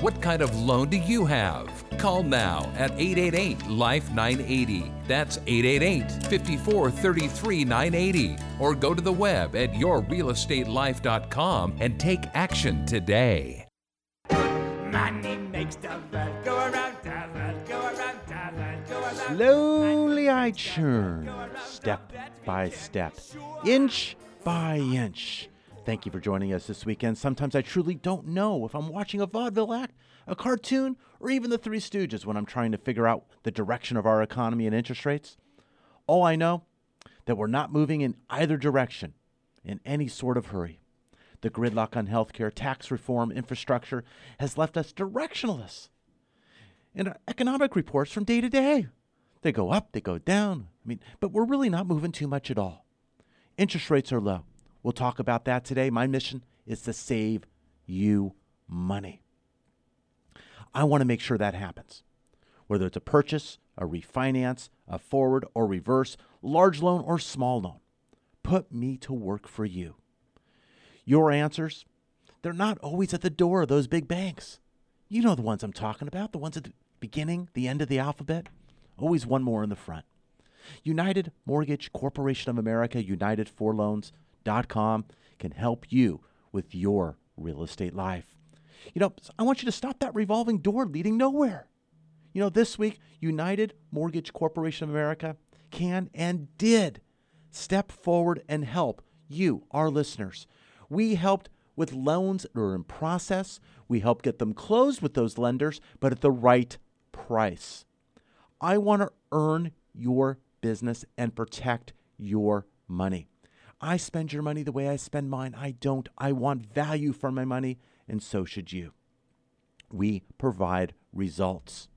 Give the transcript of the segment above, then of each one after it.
What kind of loan do you have? Call now at 888 Life 980. That's 888 54 33 980. Or go to the web at yourrealestatelife.com and take action today. Money makes the world go around, the world go around, the world go around. Slowly I churn, step by step, inch by inch. Thank you for joining us this weekend. Sometimes I truly don't know if I'm watching a vaudeville act, a cartoon, or even the Three Stooges when I'm trying to figure out the direction of our economy and interest rates. All I know that we're not moving in either direction in any sort of hurry. The gridlock on healthcare, tax reform, infrastructure has left us directionless in our economic reports from day to day. They go up, they go down. I mean, but we're really not moving too much at all. Interest rates are low. We'll talk about that today. My mission is to save you money. I want to make sure that happens. Whether it's a purchase, a refinance, a forward or reverse, large loan or small loan, put me to work for you. Your answers, they're not always at the door of those big banks. You know the ones I'm talking about, the ones at the beginning, the end of the alphabet. Always one more in the front. United Mortgage Corporation of America, UnitedForLoans.com can help you with your real estate life. You know, I want you to stop that revolving door leading nowhere. You know, this week, United Mortgage Corporation of America can and did step forward and help you, our listeners. We helped with loans that are in process. We helped get them closed with those lenders, but at the right price. I want to earn your business and protect your money. I spend your money the way I spend mine. I don't. I want value for my money, and so should you. We provide results.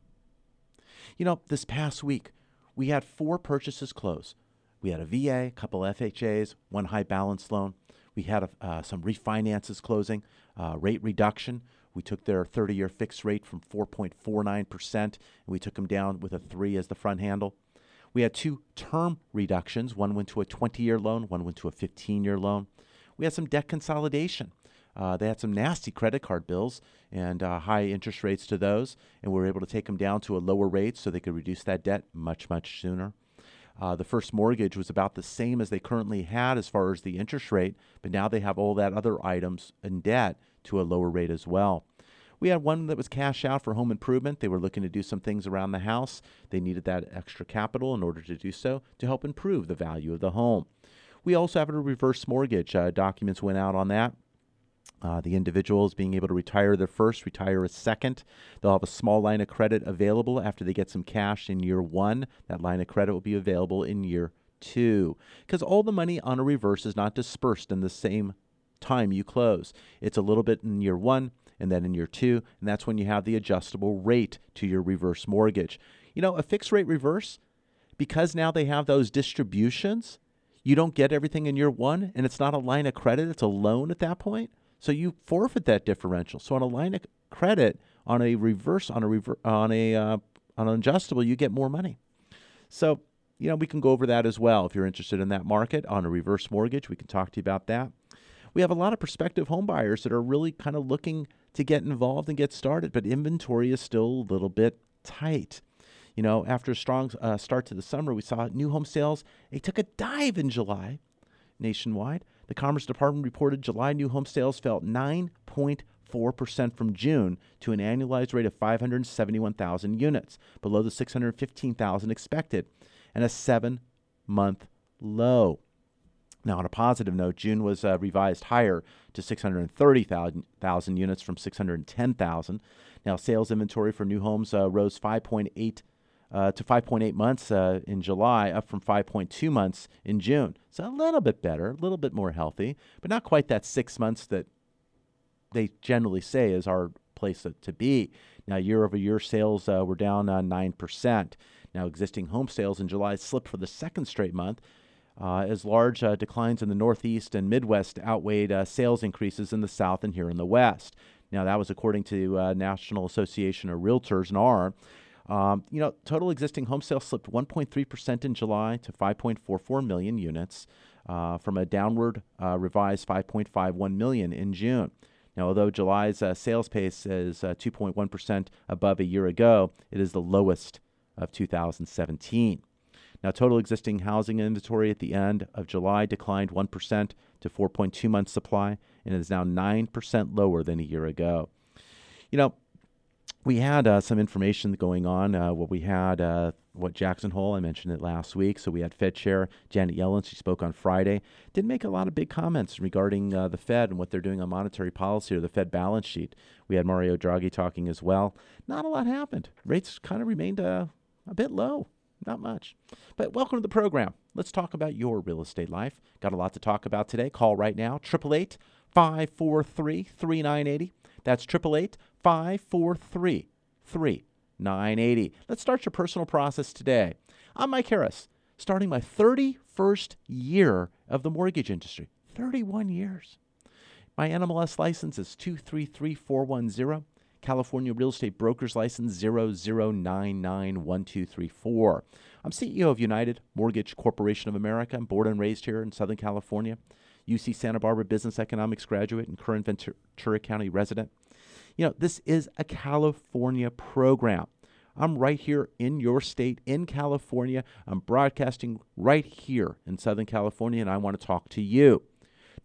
You know, this past week, we had four purchases close. We had a VA, a couple FHAs, one high balance loan. We had uh, some refinances closing, uh, rate reduction. We took their 30 year fixed rate from 4.49%, and we took them down with a 3 as the front handle. We had two term reductions. One went to a 20 year loan, one went to a 15 year loan. We had some debt consolidation. Uh, they had some nasty credit card bills and uh, high interest rates to those, and we were able to take them down to a lower rate so they could reduce that debt much, much sooner. Uh, the first mortgage was about the same as they currently had as far as the interest rate, but now they have all that other items in debt to a lower rate as well. We had one that was cash out for home improvement. They were looking to do some things around the house. They needed that extra capital in order to do so to help improve the value of the home. We also have a reverse mortgage. Uh, documents went out on that. Uh, the individuals being able to retire their first, retire a second. They'll have a small line of credit available after they get some cash in year one. That line of credit will be available in year two. Because all the money on a reverse is not dispersed in the same time you close. It's a little bit in year one and then in year two, and that's when you have the adjustable rate to your reverse mortgage. You know, a fixed rate reverse, because now they have those distributions, you don't get everything in year one, and it's not a line of credit, it's a loan at that point. So you forfeit that differential. So on a line of credit, on a reverse, on a rever- on a uh, on an adjustable, you get more money. So you know we can go over that as well if you're interested in that market on a reverse mortgage. We can talk to you about that. We have a lot of prospective home buyers that are really kind of looking to get involved and get started, but inventory is still a little bit tight. You know, after a strong uh, start to the summer, we saw new home sales. They took a dive in July nationwide. The Commerce Department reported July new home sales fell 9.4% from June to an annualized rate of 571,000 units, below the 615,000 expected, and a seven month low. Now, on a positive note, June was uh, revised higher to 630,000 units from 610,000. Now, sales inventory for new homes uh, rose 5.8 uh, to 5.8 months uh, in July, up from 5.2 months in June. So a little bit better, a little bit more healthy, but not quite that six months that they generally say is our place to be. Now, year over year sales uh, were down uh, 9%. Now, existing home sales in July slipped for the second straight month. Uh, as large uh, declines in the Northeast and Midwest outweighed sales increases in the South and here in the West. Now, that was according to National Association of Realtors, NAR. Um, you know, total existing home sales slipped 1.3% in July to 5.44 million units uh, from a downward uh, revised 5.51 million in June. Now, although July's uh, sales pace is 2.1% uh, above a year ago, it is the lowest of 2017. Now, total existing housing inventory at the end of July declined 1% to 4.2 months supply and is now 9% lower than a year ago. You know, we had uh, some information going on. Uh, what we had, uh, what Jackson Hole, I mentioned it last week. So we had Fed Chair Janet Yellen. She spoke on Friday. Didn't make a lot of big comments regarding uh, the Fed and what they're doing on monetary policy or the Fed balance sheet. We had Mario Draghi talking as well. Not a lot happened. Rates kind of remained uh, a bit low. Not much. But welcome to the program. Let's talk about your real estate life. Got a lot to talk about today. Call right now, 888 543 3980. That's 888 543 3980. Let's start your personal process today. I'm Mike Harris, starting my 31st year of the mortgage industry. 31 years. My NMLS license is 233410. California Real Estate Broker's License 00991234. I'm CEO of United Mortgage Corporation of America. I'm born and raised here in Southern California. UC Santa Barbara Business Economics graduate and current Ventura County resident. You know, this is a California program. I'm right here in your state, in California. I'm broadcasting right here in Southern California, and I want to talk to you.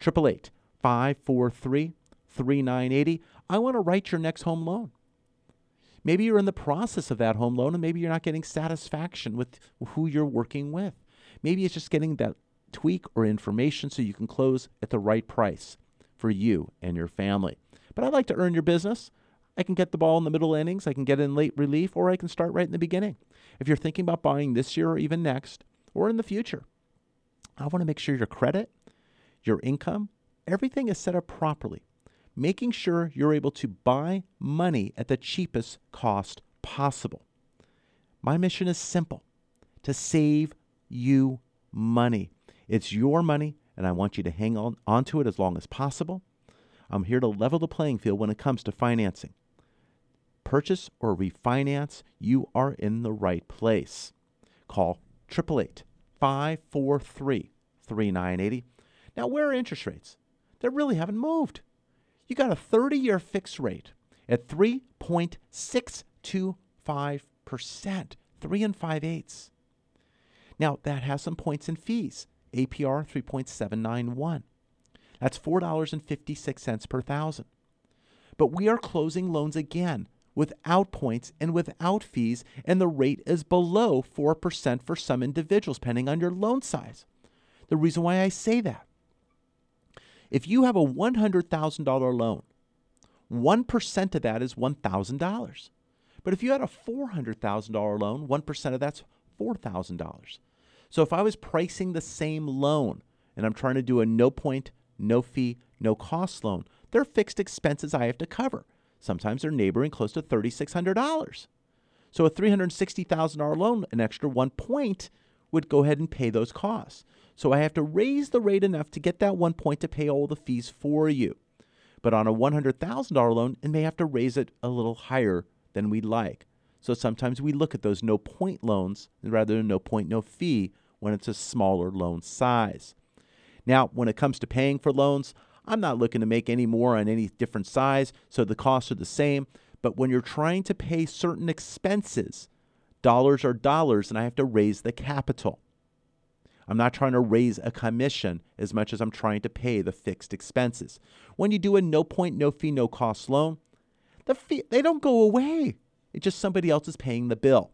888 543 3980. I want to write your next home loan. Maybe you're in the process of that home loan, and maybe you're not getting satisfaction with who you're working with. Maybe it's just getting that tweak or information so you can close at the right price for you and your family. But I'd like to earn your business. I can get the ball in the middle innings, I can get in late relief, or I can start right in the beginning. If you're thinking about buying this year or even next, or in the future, I want to make sure your credit, your income, everything is set up properly, making sure you're able to buy money at the cheapest cost possible. My mission is simple to save you money. It's your money, and I want you to hang on onto it as long as possible. I'm here to level the playing field when it comes to financing. Purchase or refinance, you are in the right place. Call 888 543 3980. Now, where are interest rates? They really haven't moved. You got a 30 year fixed rate at 3.625%, 3 and 5 eighths. Now, that has some points and fees. APR 3.791. That's $4.56 per thousand. But we are closing loans again without points and without fees, and the rate is below 4% for some individuals, depending on your loan size. The reason why I say that if you have a $100,000 loan, 1% of that is $1,000. But if you had a $400,000 loan, 1% of that's $4,000. So if I was pricing the same loan and I'm trying to do a no point, no fee, no cost loan, there are fixed expenses I have to cover. Sometimes they're neighboring close to $3,600. So a $360,000 loan, an extra one point would go ahead and pay those costs. So I have to raise the rate enough to get that one point to pay all the fees for you. But on a $100,000 loan, it may have to raise it a little higher than we'd like. So sometimes we look at those no point loans rather than no point, no fee when it's a smaller loan size. Now, when it comes to paying for loans, I'm not looking to make any more on any different size, so the costs are the same. But when you're trying to pay certain expenses, dollars are dollars, and I have to raise the capital. I'm not trying to raise a commission as much as I'm trying to pay the fixed expenses. When you do a no point, no fee, no cost loan, the fee they don't go away. It's just somebody else is paying the bill.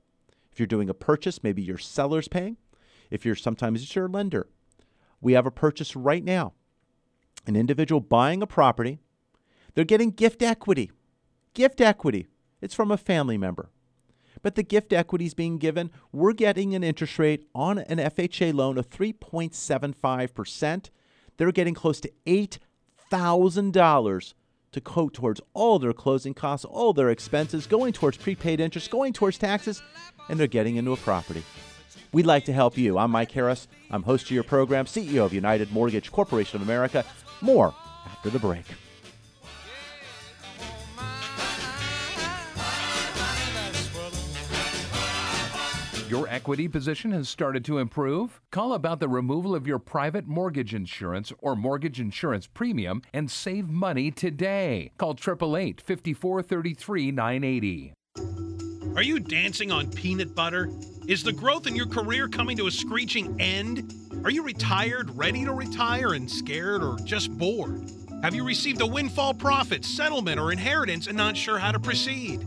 If you're doing a purchase, maybe your seller's paying. If you're sometimes it's your lender. We have a purchase right now. An individual buying a property, they're getting gift equity. Gift equity. It's from a family member. But the gift equity is being given. We're getting an interest rate on an FHA loan of 3.75%. They're getting close to $8,000 to go towards all their closing costs, all their expenses, going towards prepaid interest, going towards taxes, and they're getting into a property. We'd like to help you. I'm Mike Harris. I'm host of your program, CEO of United Mortgage Corporation of America. More after the break. Your equity position has started to improve? Call about the removal of your private mortgage insurance or mortgage insurance premium and save money today. Call 888 5433 980. Are you dancing on peanut butter? Is the growth in your career coming to a screeching end? Are you retired, ready to retire, and scared or just bored? Have you received a windfall profit, settlement, or inheritance and not sure how to proceed?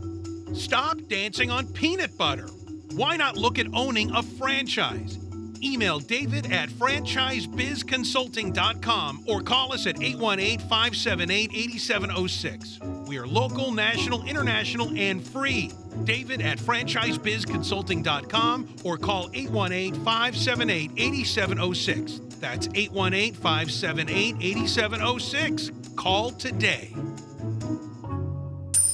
Stop dancing on peanut butter. Why not look at owning a franchise? Email David at franchisebizconsulting.com or call us at 818 578 8706. We are local, national, international, and free. David at franchisebizconsulting.com or call 818 578 8706. That's 818 578 8706. Call today.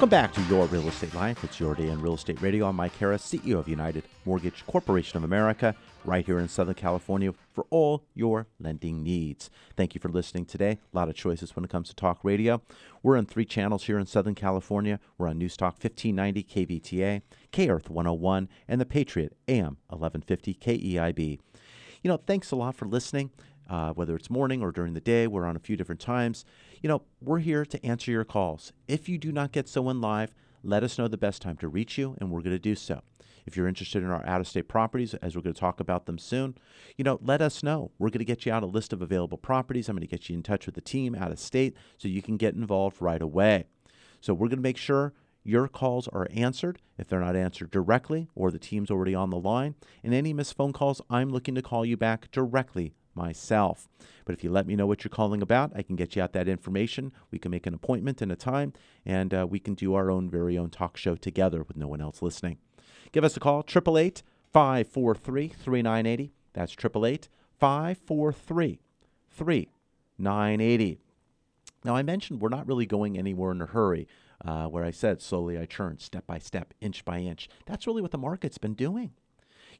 Welcome back to Your Real Estate Life. It's your day in real estate radio. I'm Mike Harris, CEO of United Mortgage Corporation of America, right here in Southern California for all your lending needs. Thank you for listening today. A lot of choices when it comes to talk radio. We're on three channels here in Southern California. We're on News Talk 1590 KVTA, K Earth 101, and the Patriot AM 1150 KEIB. You know, thanks a lot for listening. Uh, whether it's morning or during the day, we're on a few different times. You know, we're here to answer your calls. If you do not get someone live, let us know the best time to reach you, and we're going to do so. If you're interested in our out of state properties, as we're going to talk about them soon, you know, let us know. We're going to get you out a list of available properties. I'm going to get you in touch with the team out of state so you can get involved right away. So we're going to make sure your calls are answered. If they're not answered directly or the team's already on the line, and any missed phone calls, I'm looking to call you back directly myself. But if you let me know what you're calling about, I can get you out that information. We can make an appointment and a time, and uh, we can do our own very own talk show together with no one else listening. Give us a call, 888 543 3980. That's 888 543 3980. Now, I mentioned we're not really going anywhere in a hurry. Uh, where I said slowly I churn, step by step, inch by inch. That's really what the market's been doing.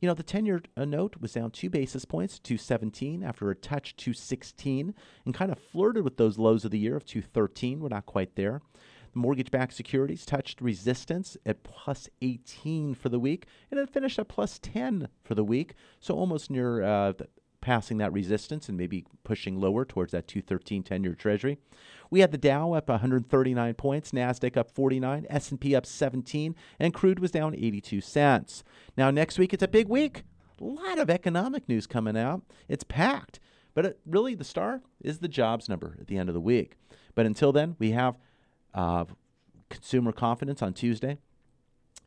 You know, the 10 year note was down two basis points to 17 after a touch to 16 and kind of flirted with those lows of the year of 213. We're not quite there. The mortgage backed securities touched resistance at plus 18 for the week and it finished at plus 10 for the week. So almost near uh, passing that resistance and maybe pushing lower towards that 213 10-year treasury. We had the Dow up 139 points, Nasdaq up 49, S&P up 17, and crude was down 82 cents. Now next week it's a big week. A lot of economic news coming out. It's packed. But it, really the star is the jobs number at the end of the week. But until then, we have uh, consumer confidence on Tuesday.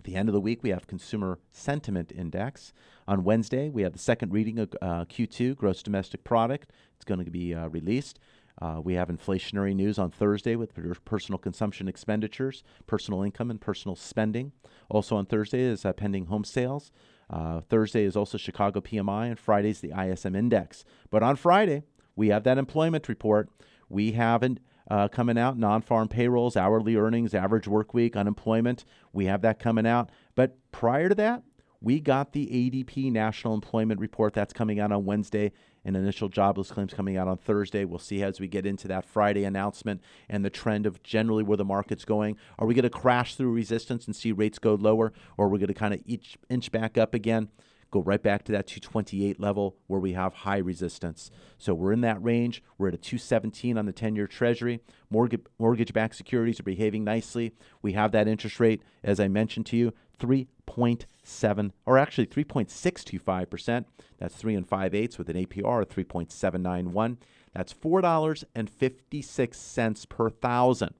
At the end of the week, we have Consumer Sentiment Index. On Wednesday, we have the second reading of uh, Q2, Gross Domestic Product. It's going to be uh, released. Uh, we have inflationary news on Thursday with personal consumption expenditures, personal income, and personal spending. Also on Thursday is uh, pending home sales. Uh, Thursday is also Chicago PMI, and Friday is the ISM Index. But on Friday, we have that employment report. We haven't uh, coming out, non-farm payrolls, hourly earnings, average work week, unemployment. We have that coming out. But prior to that, We got the ADP National Employment Report that's coming out on Wednesday, and initial jobless claims coming out on Thursday. We'll see as we get into that Friday announcement and the trend of generally where the market's going. Are we going to crash through resistance and see rates go lower, or are we going to kind of inch, inch back up again? Go right back to that 228 level where we have high resistance. So we're in that range. We're at a 217 on the 10 year treasury. Mortgage, mortgage backed securities are behaving nicely. We have that interest rate, as I mentioned to you, 3.7 or actually 3.625%. That's 3 and 5 eighths with an APR of 3.791. That's $4.56 per thousand.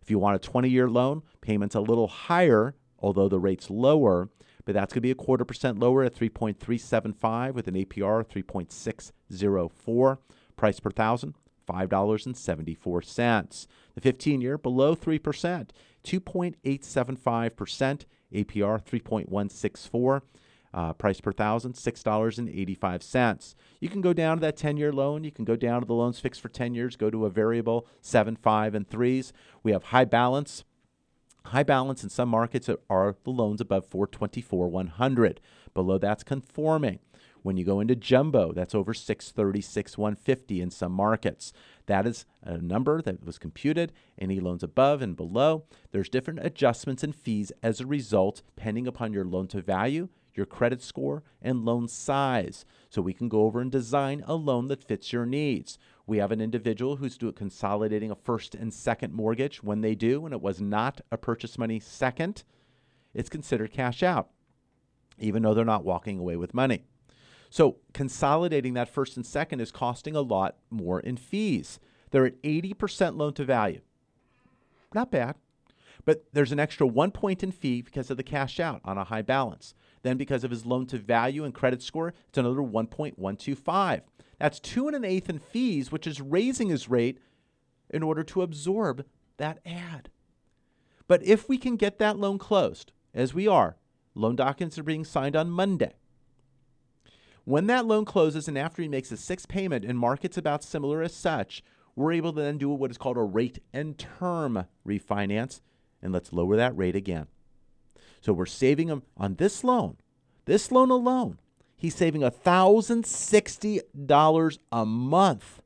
If you want a 20 year loan, payment's a little higher, although the rate's lower but that's going to be a quarter percent lower at 3.375 with an APR of 3.604. Price per thousand, $5.74. The 15 year below 3%, 2.875%, APR 3.164. Uh, price per thousand, $6.85. You can go down to that 10 year loan. You can go down to the loans fixed for 10 years, go to a variable, 7, 5, and 3s. We have high balance, High balance in some markets are the loans above 424 100. Below that's conforming. When you go into jumbo, that's over 636 150 in some markets. That is a number that was computed. Any loans above and below, there's different adjustments and fees as a result, depending upon your loan to value, your credit score, and loan size. So we can go over and design a loan that fits your needs. We have an individual who's do, consolidating a first and second mortgage. When they do, and it was not a purchase money second, it's considered cash out, even though they're not walking away with money. So consolidating that first and second is costing a lot more in fees. They're at 80% loan to value. Not bad. But there's an extra one point in fee because of the cash out on a high balance. Then, because of his loan to value and credit score, it's another 1.125. That's two and an eighth in fees, which is raising his rate in order to absorb that ad. But if we can get that loan closed, as we are, loan documents are being signed on Monday. When that loan closes and after he makes a sixth payment and markets about similar as such, we're able to then do what is called a rate and term refinance, and let's lower that rate again. So we're saving him on this loan, this loan alone, he's saving $1,060 a month.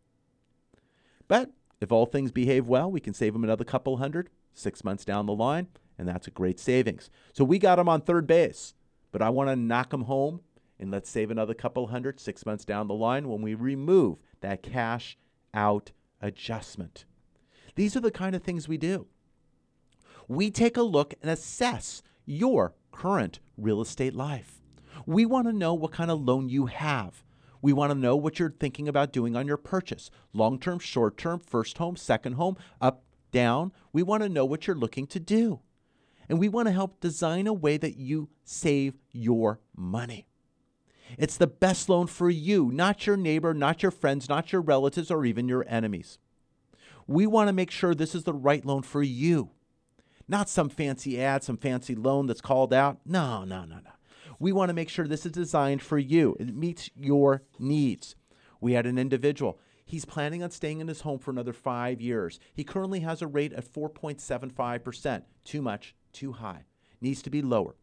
But if all things behave well, we can save him another couple hundred six months down the line, and that's a great savings. So we got him on third base, but I want to knock him home and let's save another couple hundred six months down the line when we remove that cash out adjustment. These are the kind of things we do. We take a look and assess your current real estate life. We want to know what kind of loan you have. We want to know what you're thinking about doing on your purchase long term, short term, first home, second home, up, down. We want to know what you're looking to do. And we want to help design a way that you save your money. It's the best loan for you, not your neighbor, not your friends, not your relatives, or even your enemies. We want to make sure this is the right loan for you, not some fancy ad, some fancy loan that's called out. No, no, no, no. We want to make sure this is designed for you. It meets your needs. We had an individual. He's planning on staying in his home for another five years. He currently has a rate of 4.75%. Too much, too high. Needs to be lower.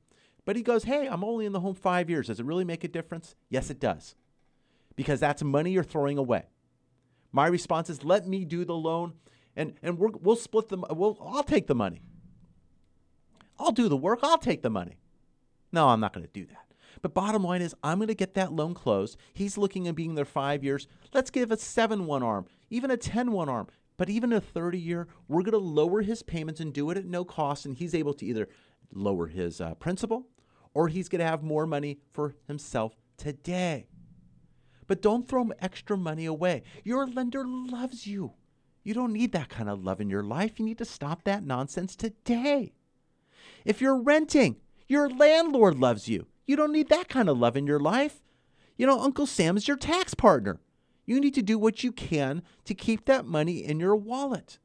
But he goes, Hey, I'm only in the home five years. Does it really make a difference? Yes, it does. Because that's money you're throwing away. My response is, Let me do the loan and, and we will split the, We'll, I'll take the money. I'll do the work. I'll take the money. No, I'm not going to do that. But bottom line is, I'm going to get that loan closed. He's looking at being there five years. Let's give a 7 1 arm, even a 10 1 arm. But even a 30 year, we're going to lower his payments and do it at no cost. And he's able to either lower his uh, principal or he's going to have more money for himself today. But don't throw extra money away. Your lender loves you. You don't need that kind of love in your life. You need to stop that nonsense today. If you're renting, your landlord loves you. You don't need that kind of love in your life. You know, Uncle Sam is your tax partner. You need to do what you can to keep that money in your wallet.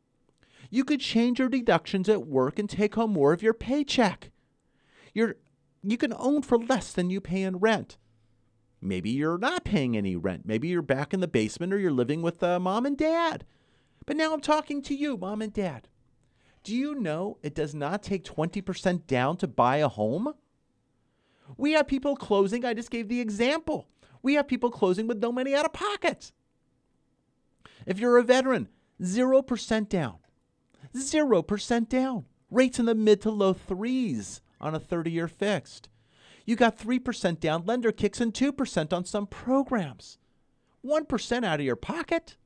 You could change your deductions at work and take home more of your paycheck. You're, you can own for less than you pay in rent. Maybe you're not paying any rent. Maybe you're back in the basement or you're living with uh, mom and dad. But now I'm talking to you, mom and dad. Do you know it does not take 20% down to buy a home? We have people closing. I just gave the example. We have people closing with no money out of pocket. If you're a veteran, 0% down. 0% down. Rates in the mid to low threes on a 30 year fixed. You got 3% down lender kicks and 2% on some programs. 1% out of your pocket.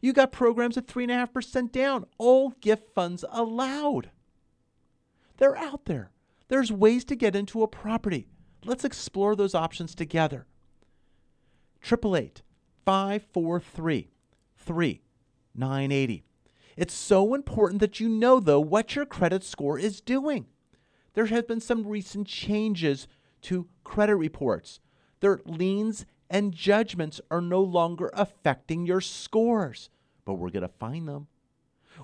You got programs at 3.5% down, all gift funds allowed. They're out there. There's ways to get into a property. Let's explore those options together. 888 543 3980. It's so important that you know, though, what your credit score is doing. There have been some recent changes to credit reports. Their liens and judgments are no longer affecting your scores, but we're going to find them.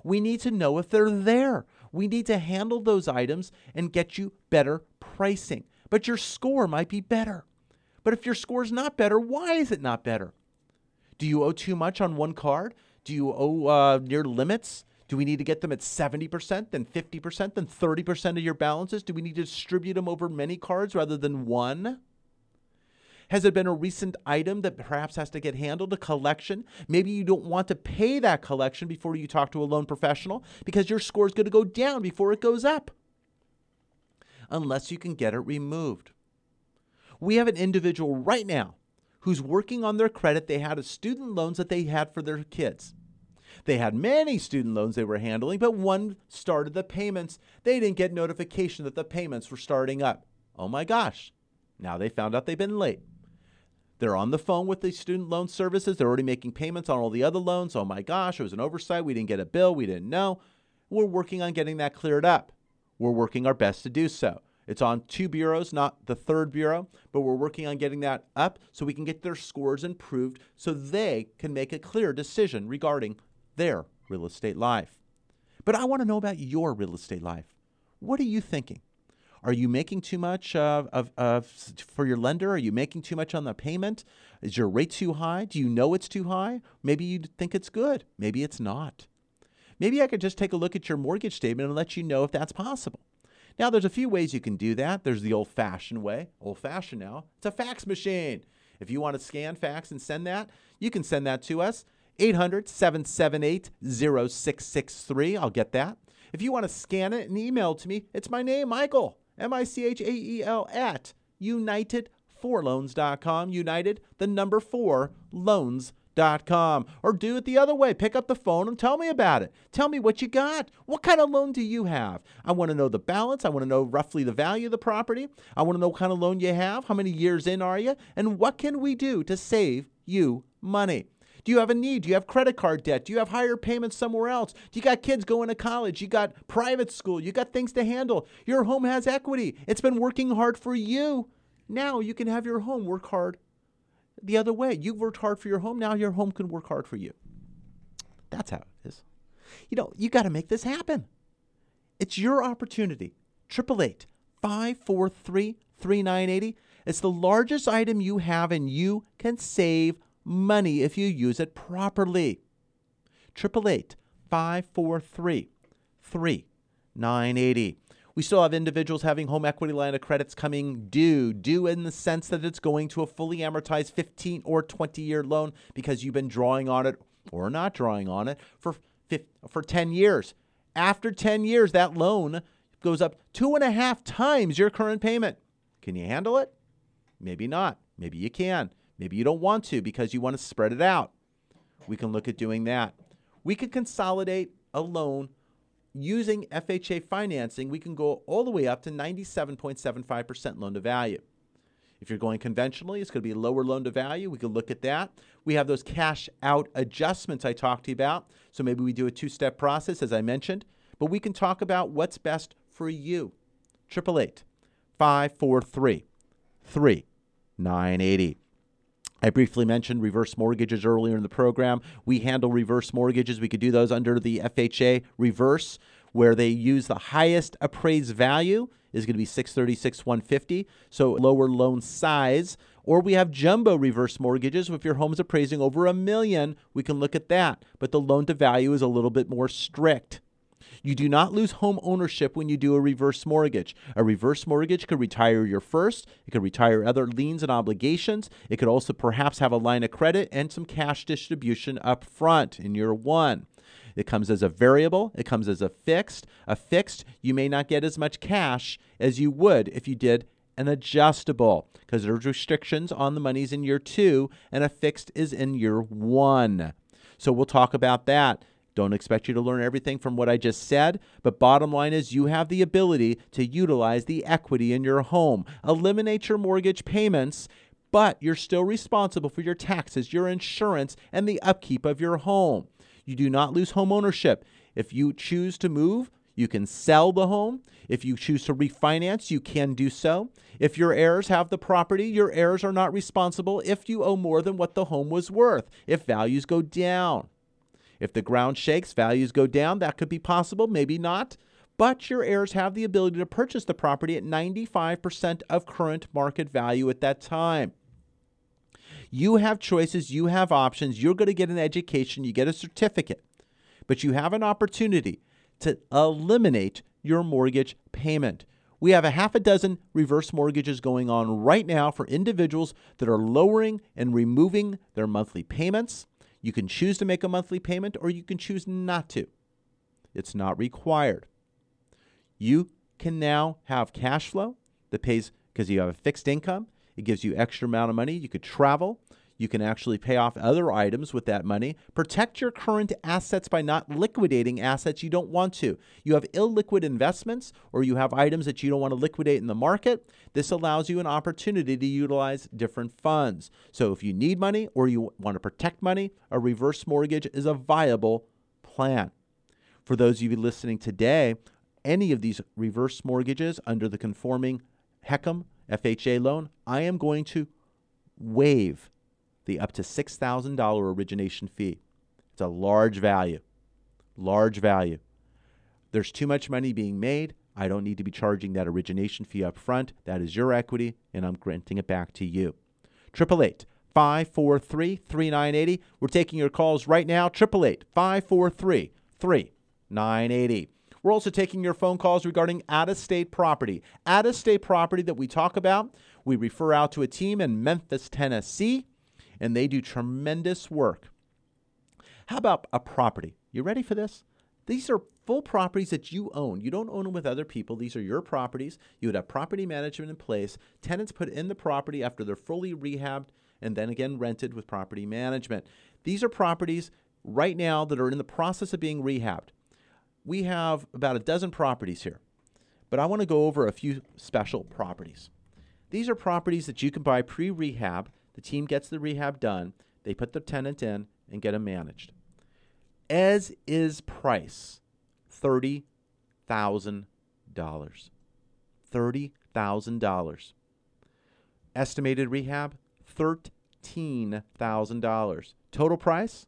We need to know if they're there. We need to handle those items and get you better pricing. But your score might be better. But if your score is not better, why is it not better? Do you owe too much on one card? Do you owe uh, near limits? Do we need to get them at 70%, then 50%, then 30% of your balances? Do we need to distribute them over many cards rather than one? Has it been a recent item that perhaps has to get handled, a collection? Maybe you don't want to pay that collection before you talk to a loan professional because your score is going to go down before it goes up, unless you can get it removed. We have an individual right now who's working on their credit. They had a student loans that they had for their kids. They had many student loans they were handling, but one started the payments. They didn't get notification that the payments were starting up. Oh my gosh. Now they found out they've been late. They're on the phone with the student loan services. They're already making payments on all the other loans. Oh my gosh, it was an oversight. We didn't get a bill. We didn't know. We're working on getting that cleared up. We're working our best to do so. It's on two bureaus, not the third bureau, but we're working on getting that up so we can get their scores improved so they can make a clear decision regarding their real estate life. But I want to know about your real estate life. What are you thinking? Are you making too much uh, of, of for your lender? Are you making too much on the payment? Is your rate too high? Do you know it's too high? Maybe you think it's good. Maybe it's not. Maybe I could just take a look at your mortgage statement and let you know if that's possible. Now, there's a few ways you can do that. There's the old fashioned way. Old fashioned now. It's a fax machine. If you want to scan, fax, and send that, you can send that to us. 800 778 0663. I'll get that. If you want to scan it and email it to me, it's my name, Michael. M I C H A E L at united4loans.com. United, the number four, loans.com. Or do it the other way. Pick up the phone and tell me about it. Tell me what you got. What kind of loan do you have? I want to know the balance. I want to know roughly the value of the property. I want to know what kind of loan you have. How many years in are you? And what can we do to save you money? Do you have a need? Do you have credit card debt? Do you have higher payments somewhere else? Do you got kids going to college? You got private school? You got things to handle? Your home has equity. It's been working hard for you. Now you can have your home work hard the other way. You've worked hard for your home. Now your home can work hard for you. That's how it is. You know, you got to make this happen. It's your opportunity. 888 543 3980. It's the largest item you have, and you can save money if you use it properly. 888 543 3980. We still have individuals having home equity line of credits coming due, due in the sense that it's going to a fully amortized 15 or 20 year loan because you've been drawing on it or not drawing on it for, for 10 years. After 10 years, that loan goes up two and a half times your current payment. Can you handle it? Maybe not. Maybe you can. Maybe you don't want to because you want to spread it out. We can look at doing that. We can consolidate a loan using FHA financing. We can go all the way up to 97.75% loan to value. If you're going conventionally, it's going to be a lower loan to value. We can look at that. We have those cash out adjustments I talked to you about. So maybe we do a two step process, as I mentioned, but we can talk about what's best for you. 888 543 3980. I briefly mentioned reverse mortgages earlier in the program. We handle reverse mortgages. We could do those under the FHA reverse, where they use the highest appraised value is going to be 636 150 so lower loan size or we have jumbo reverse mortgages if your home is appraising over a million we can look at that but the loan to value is a little bit more strict You do not lose home ownership when you do a reverse mortgage. A reverse mortgage could retire your first, it could retire other liens and obligations. It could also perhaps have a line of credit and some cash distribution up front in year one. It comes as a variable, it comes as a fixed. A fixed, you may not get as much cash as you would if you did an adjustable because there's restrictions on the monies in year two, and a fixed is in year one. So we'll talk about that. Don't expect you to learn everything from what I just said, but bottom line is you have the ability to utilize the equity in your home, eliminate your mortgage payments, but you're still responsible for your taxes, your insurance, and the upkeep of your home. You do not lose home ownership. If you choose to move, you can sell the home. If you choose to refinance, you can do so. If your heirs have the property, your heirs are not responsible if you owe more than what the home was worth, if values go down. If the ground shakes, values go down, that could be possible, maybe not. But your heirs have the ability to purchase the property at 95% of current market value at that time. You have choices, you have options, you're going to get an education, you get a certificate, but you have an opportunity to eliminate your mortgage payment. We have a half a dozen reverse mortgages going on right now for individuals that are lowering and removing their monthly payments. You can choose to make a monthly payment or you can choose not to. It's not required. You can now have cash flow that pays because you have a fixed income. It gives you extra amount of money. You could travel. You can actually pay off other items with that money. Protect your current assets by not liquidating assets you don't want to. You have illiquid investments or you have items that you don't want to liquidate in the market. This allows you an opportunity to utilize different funds. So if you need money or you want to protect money, a reverse mortgage is a viable plan. For those of you listening today, any of these reverse mortgages under the conforming HECM FHA loan, I am going to waive the up to $6,000 origination fee. It's a large value. Large value. There's too much money being made. I don't need to be charging that origination fee up front. That is your equity, and I'm granting it back to you. 888 543 3980. We're taking your calls right now. 888 543 3980. We're also taking your phone calls regarding out of state property. Out of state property that we talk about, we refer out to a team in Memphis, Tennessee and they do tremendous work. How about a property? You ready for this? These are full properties that you own. You don't own them with other people. These are your properties. You would have property management in place. Tenants put in the property after they're fully rehabbed and then again rented with property management. These are properties right now that are in the process of being rehabbed. We have about a dozen properties here, but I want to go over a few special properties. These are properties that you can buy pre rehab the team gets the rehab done, they put the tenant in and get him managed. As is price, $30,000. $30,000. Estimated rehab, $13,000. Total price,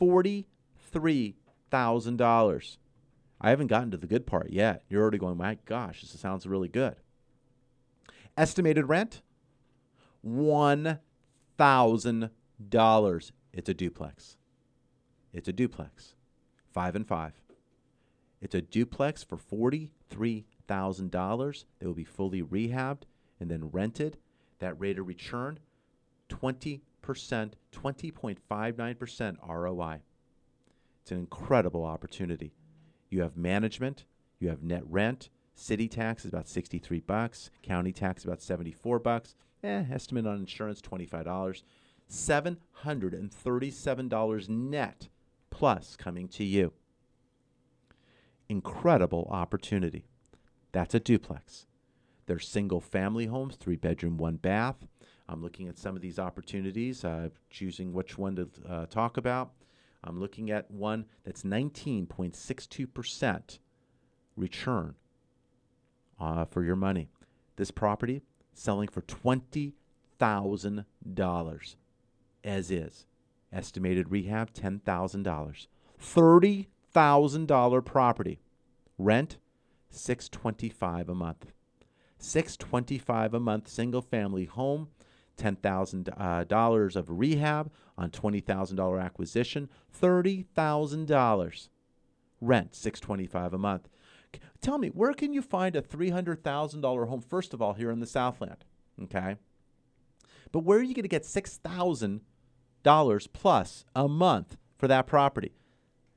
$43,000. I haven't gotten to the good part yet. You're already going, my gosh, this sounds really good. Estimated rent, $1,000. It's a duplex. It's a duplex. Five and five. It's a duplex for $43,000. They will be fully rehabbed and then rented. That rate of return, 20%, 20.59% ROI. It's an incredible opportunity. You have management, you have net rent, city tax is about 63 bucks, county tax about 74 bucks. Eh, estimate on insurance $25. $737 net plus coming to you. Incredible opportunity. That's a duplex. There's single family homes, three bedroom, one bath. I'm looking at some of these opportunities, uh, choosing which one to uh, talk about. I'm looking at one that's 19.62% return uh, for your money. This property selling for $20,000 as is. Estimated rehab $10,000. $30,000 property. Rent 625 a month. 625 a month single family home, $10,000 uh, of rehab on $20,000 acquisition, $30,000 Rent 625 a month. Tell me, where can you find a $300,000 home first of all here in the Southland? Okay? But where are you going to get $6,000 plus a month for that property?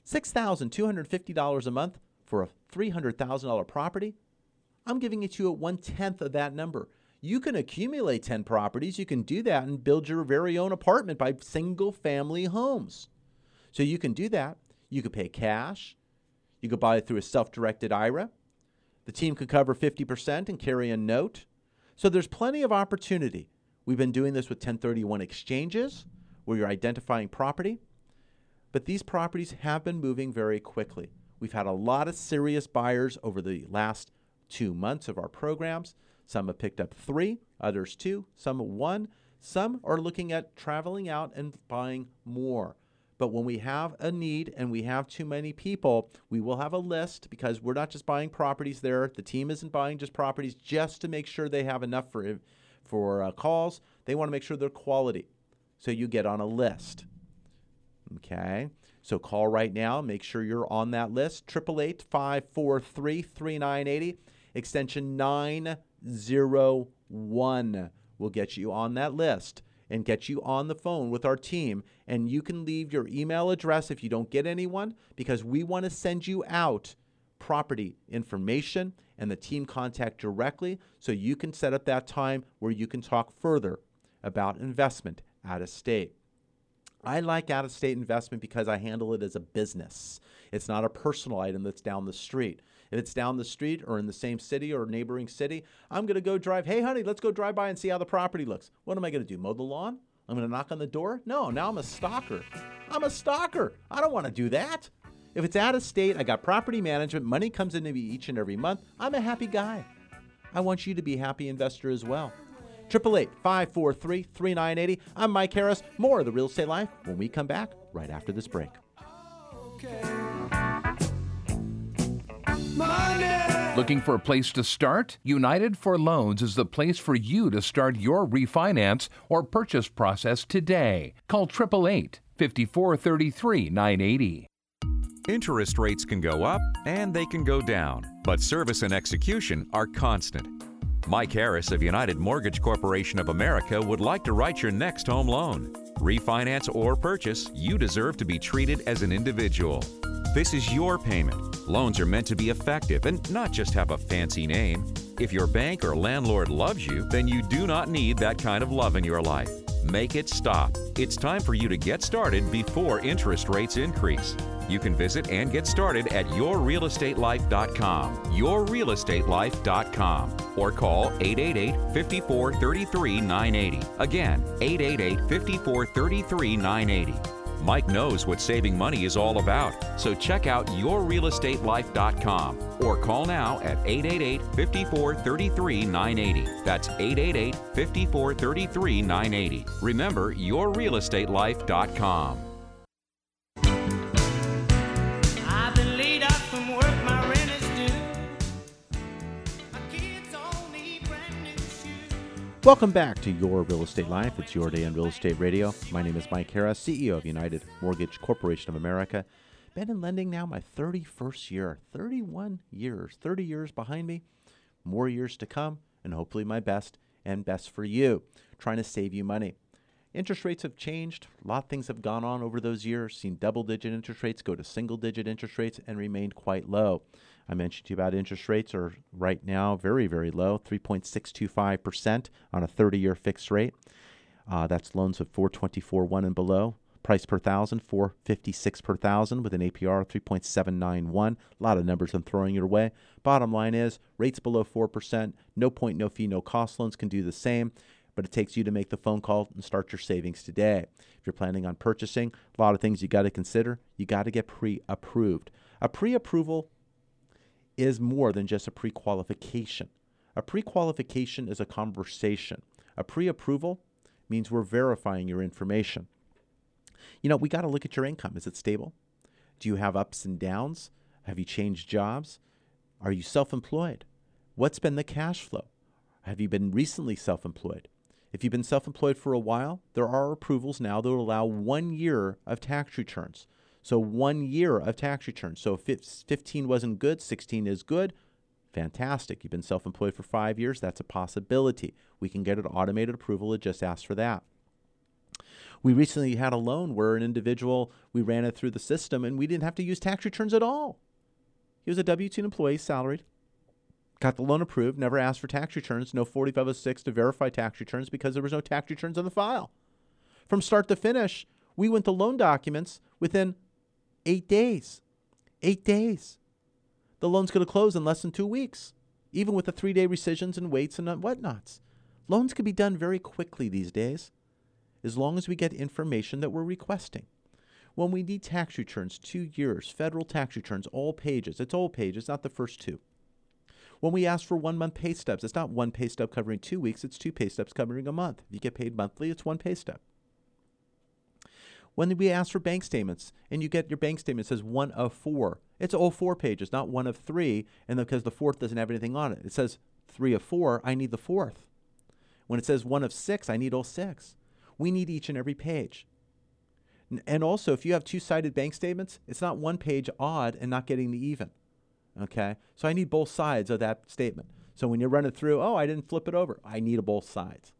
$6,250 a month for a $300,000 property? I'm giving it to you at one tenth of that number. You can accumulate 10 properties. You can do that and build your very own apartment by single family homes. So you can do that. You could pay cash. You could buy it through a self directed IRA. The team could cover 50% and carry a note. So there's plenty of opportunity. We've been doing this with 1031 exchanges where you're identifying property, but these properties have been moving very quickly. We've had a lot of serious buyers over the last two months of our programs. Some have picked up three, others two, some one. Some are looking at traveling out and buying more. But when we have a need and we have too many people, we will have a list because we're not just buying properties there. The team isn't buying just properties just to make sure they have enough for for uh, calls. They want to make sure they're quality. So you get on a list. Okay. So call right now. Make sure you're on that list. 888 543 3980, extension 901 will get you on that list and get you on the phone with our team. And you can leave your email address if you don't get anyone because we want to send you out property information and the team contact directly so you can set up that time where you can talk further about investment out of state. I like out of state investment because I handle it as a business. It's not a personal item that's down the street. If it's down the street or in the same city or neighboring city, I'm going to go drive. Hey, honey, let's go drive by and see how the property looks. What am I going to do? Mow the lawn? I'm going to knock on the door? No, now I'm a stalker. I'm a stalker. I don't want to do that. If it's out of state, I got property management, money comes into me each and every month. I'm a happy guy. I want you to be a happy investor as well. 888 543 3980. I'm Mike Harris. More of the real estate life when we come back right after this break. Looking for a place to start? United for Loans is the place for you to start your refinance or purchase process today. Call 888 5433 980. Interest rates can go up and they can go down, but service and execution are constant. Mike Harris of United Mortgage Corporation of America would like to write your next home loan. Refinance or purchase, you deserve to be treated as an individual. This is your payment. Loans are meant to be effective and not just have a fancy name. If your bank or landlord loves you, then you do not need that kind of love in your life. Make it stop. It's time for you to get started before interest rates increase. You can visit and get started at yourrealestatelife.com, yourrealestatelife.com, or call 888 54 33 980. Again, 888 54 33 980. Mike knows what saving money is all about, so check out yourrealestatelife.com or call now at 888 54 33 980. That's 888 54 33 980. Remember, yourrealestatelife.com. Welcome back to Your Real Estate Life. It's your day on Real Estate Radio. My name is Mike Harris, CEO of United Mortgage Corporation of America. Been in lending now my 31st year, 31 years, 30 years behind me, more years to come, and hopefully my best and best for you, trying to save you money. Interest rates have changed. A lot of things have gone on over those years. Seen double digit interest rates go to single digit interest rates and remained quite low. I mentioned to you about interest rates are right now very, very low 3.625% on a 30 year fixed rate. Uh, that's loans of 424 1 and below. Price per thousand, 456 per thousand with an APR of 3.791. A lot of numbers I'm throwing your way. Bottom line is rates below 4%, no point, no fee, no cost loans can do the same but it takes you to make the phone call and start your savings today. If you're planning on purchasing, a lot of things you got to consider. You got to get pre approved. A pre approval is more than just a pre qualification. A pre qualification is a conversation. A pre approval means we're verifying your information. You know, we got to look at your income. Is it stable? Do you have ups and downs? Have you changed jobs? Are you self employed? What's been the cash flow? Have you been recently self employed? If you've been self employed for a while, there are approvals now that allow one year of tax returns. So one year of tax returns. So if 15 wasn't good, 16 is good. Fantastic. You've been self employed for five years. That's a possibility. We can get an automated approval. It just asks for that. We recently had a loan where an individual, we ran it through the system and we didn't have to use tax returns at all. He was a W 2 employee, salaried, got the loan approved, never asked for tax returns, no 4506 to verify tax returns because there was no tax returns on the file. From start to finish, we went to loan documents within eight days. Eight days. The loan's going to close in less than two weeks, even with the three day rescissions and waits and whatnots. Loans can be done very quickly these days, as long as we get information that we're requesting. When we need tax returns, two years, federal tax returns, all pages, it's all pages, not the first two. When we ask for one month pay stubs, it's not one pay stub covering two weeks, it's two pay stubs covering a month. If you get paid monthly, it's one pay stub. When we ask for bank statements and you get your bank statement says one of four, it's all four pages, not one of three, and because the fourth doesn't have anything on it. It says three of four, I need the fourth. When it says one of six, I need all six. We need each and every page. And also, if you have two sided bank statements, it's not one page odd and not getting the even. Okay? So I need both sides of that statement. So when you run it through, oh, I didn't flip it over, I need both sides.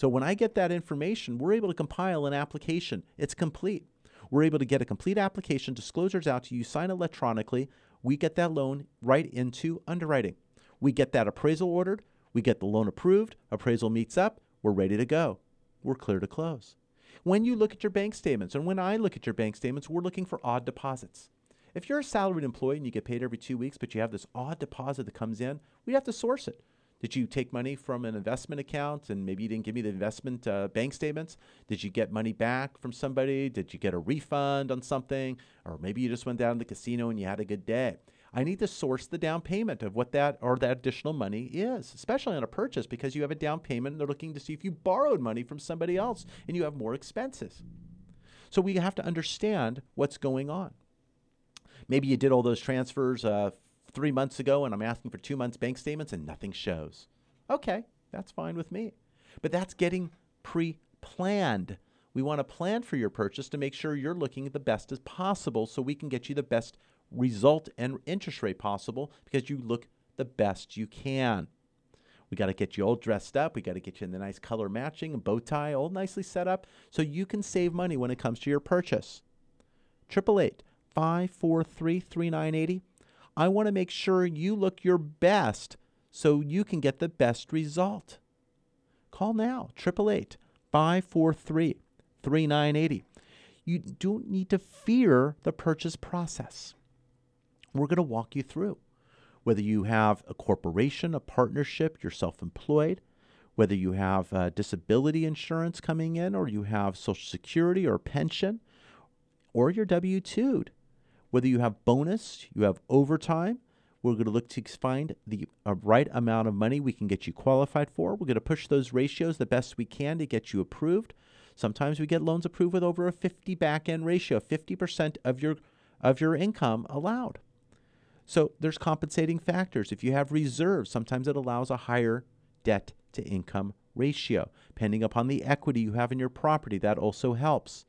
So when I get that information, we're able to compile an application. It's complete. We're able to get a complete application, disclosures out to you, sign electronically. We get that loan right into underwriting. We get that appraisal ordered. We get the loan approved. Appraisal meets up. We're ready to go. We're clear to close. When you look at your bank statements, and when I look at your bank statements, we're looking for odd deposits. If you're a salaried employee and you get paid every two weeks, but you have this odd deposit that comes in, we have to source it. Did you take money from an investment account and maybe you didn't give me the investment uh, bank statements? Did you get money back from somebody? Did you get a refund on something? Or maybe you just went down to the casino and you had a good day. I need to source the down payment of what that or that additional money is, especially on a purchase because you have a down payment and they're looking to see if you borrowed money from somebody else and you have more expenses. So we have to understand what's going on. Maybe you did all those transfers uh, three months ago and I'm asking for two months bank statements and nothing shows. Okay, that's fine with me. But that's getting pre planned. We want to plan for your purchase to make sure you're looking at the best as possible so we can get you the best result and interest rate possible because you look the best you can. We got to get you all dressed up. We got to get you in the nice color matching bow tie, all nicely set up so you can save money when it comes to your purchase. 888 543 3980. I want to make sure you look your best so you can get the best result. Call now, 888 543 3980. You don't need to fear the purchase process. We're going to walk you through. Whether you have a corporation, a partnership, you're self employed, whether you have uh, disability insurance coming in, or you have Social Security or pension, or you're W 2'd, whether you have bonus, you have overtime, we're going to look to find the uh, right amount of money we can get you qualified for. We're going to push those ratios the best we can to get you approved. Sometimes we get loans approved with over a 50 back end ratio, 50% of your of your income allowed. So there's compensating factors. If you have reserves, sometimes it allows a higher debt to income ratio. Depending upon the equity you have in your property, that also helps.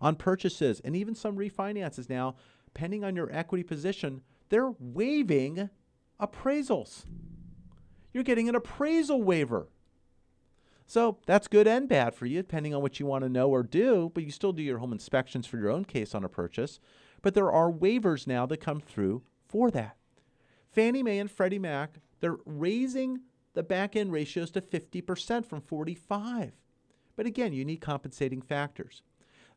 On purchases and even some refinances now, depending on your equity position, they're waiving appraisals. You're getting an appraisal waiver. So that's good and bad for you, depending on what you want to know or do, but you still do your home inspections for your own case on a purchase. But there are waivers now that come through for that. Fannie Mae and Freddie Mac, they're raising the back end ratios to 50% from 45. But again, you need compensating factors.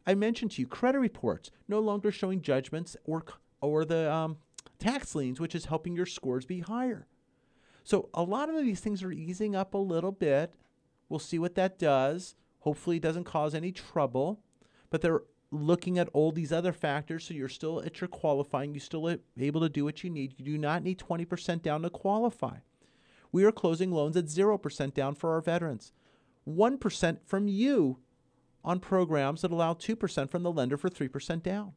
I mentioned to you credit reports no longer showing judgments or or the um, tax liens, which is helping your scores be higher. So a lot of these things are easing up a little bit. We'll see what that does. Hopefully, it doesn't cause any trouble. But they're looking at all these other factors, so you're still at your qualifying. You're still able to do what you need. You do not need 20% down to qualify. We are closing loans at 0% down for our veterans, 1% from you on programs that allow 2% from the lender for 3% down,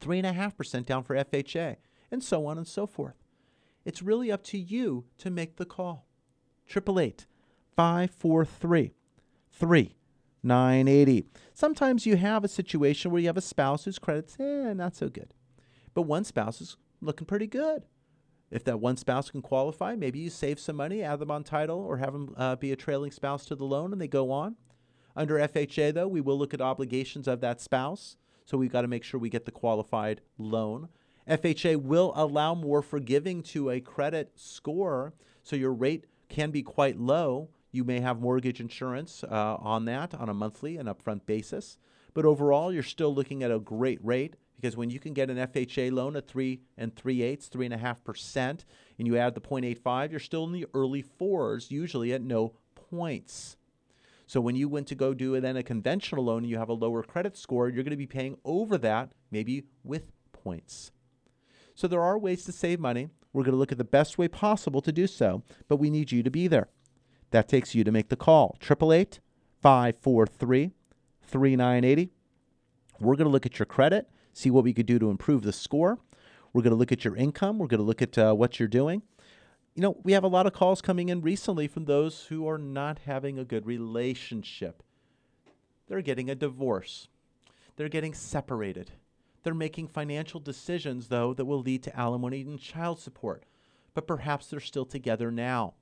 3.5% down for FHA, and so on and so forth. It's really up to you to make the call. 888 543 980. Sometimes you have a situation where you have a spouse whose credit's eh, not so good, but one spouse is looking pretty good. If that one spouse can qualify, maybe you save some money, add them on title, or have them uh, be a trailing spouse to the loan and they go on. Under FHA, though, we will look at obligations of that spouse. So we've got to make sure we get the qualified loan. FHA will allow more forgiving to a credit score, so your rate can be quite low. You may have mortgage insurance uh, on that on a monthly and upfront basis. But overall, you're still looking at a great rate because when you can get an FHA loan at three and three eighths, three and a half percent, and you add the 0.85, you're still in the early fours, usually at no points. So when you went to go do then a conventional loan and you have a lower credit score, you're going to be paying over that, maybe with points. So there are ways to save money. We're going to look at the best way possible to do so, but we need you to be there. That takes you to make the call. 888 543 3980. We're going to look at your credit, see what we could do to improve the score. We're going to look at your income. We're going to look at uh, what you're doing. You know, we have a lot of calls coming in recently from those who are not having a good relationship. They're getting a divorce, they're getting separated. They're making financial decisions, though, that will lead to alimony and child support. But perhaps they're still together now.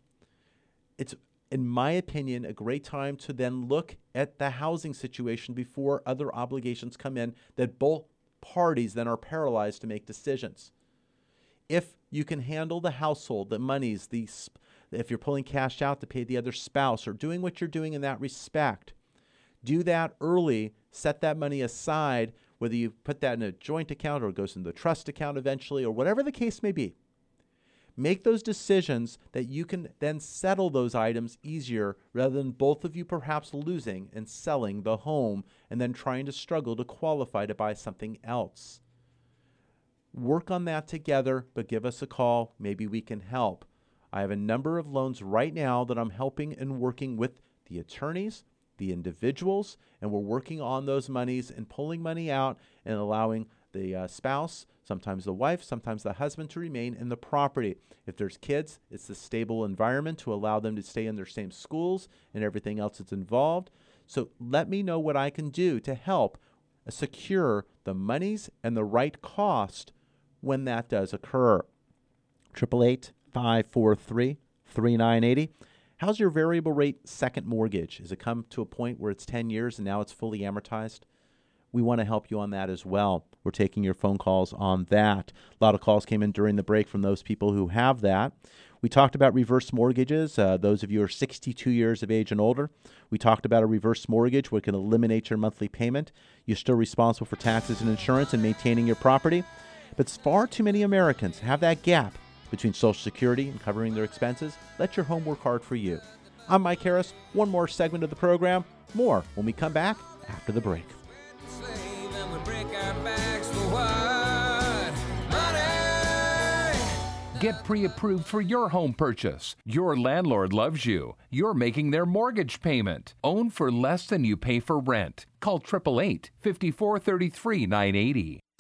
It's in my opinion, a great time to then look at the housing situation before other obligations come in that both parties then are paralyzed to make decisions. If you can handle the household, the monies, the if you're pulling cash out to pay the other spouse or doing what you're doing in that respect, do that early, set that money aside, whether you put that in a joint account or it goes into the trust account eventually or whatever the case may be make those decisions that you can then settle those items easier rather than both of you perhaps losing and selling the home and then trying to struggle to qualify to buy something else. Work on that together, but give us a call. Maybe we can help. I have a number of loans right now that I'm helping and working with the attorneys, the individuals, and we're working on those monies and pulling money out and allowing the uh, spouse, sometimes the wife, sometimes the husband to remain in the property. If there's kids, it's a stable environment to allow them to stay in their same schools and everything else that's involved. So let me know what I can do to help secure the monies and the right cost when that does occur. 888 543 3980. How's your variable rate second mortgage? Has it come to a point where it's 10 years and now it's fully amortized? we want to help you on that as well. We're taking your phone calls on that. A lot of calls came in during the break from those people who have that. We talked about reverse mortgages, uh, those of you are 62 years of age and older. We talked about a reverse mortgage where it can eliminate your monthly payment. You're still responsible for taxes and insurance and maintaining your property. But far too many Americans have that gap between Social Security and covering their expenses. Let your home work hard for you. I'm Mike Harris. One more segment of the program. More when we come back after the break. Get pre approved for your home purchase. Your landlord loves you. You're making their mortgage payment. Own for less than you pay for rent. Call 888 5433 980.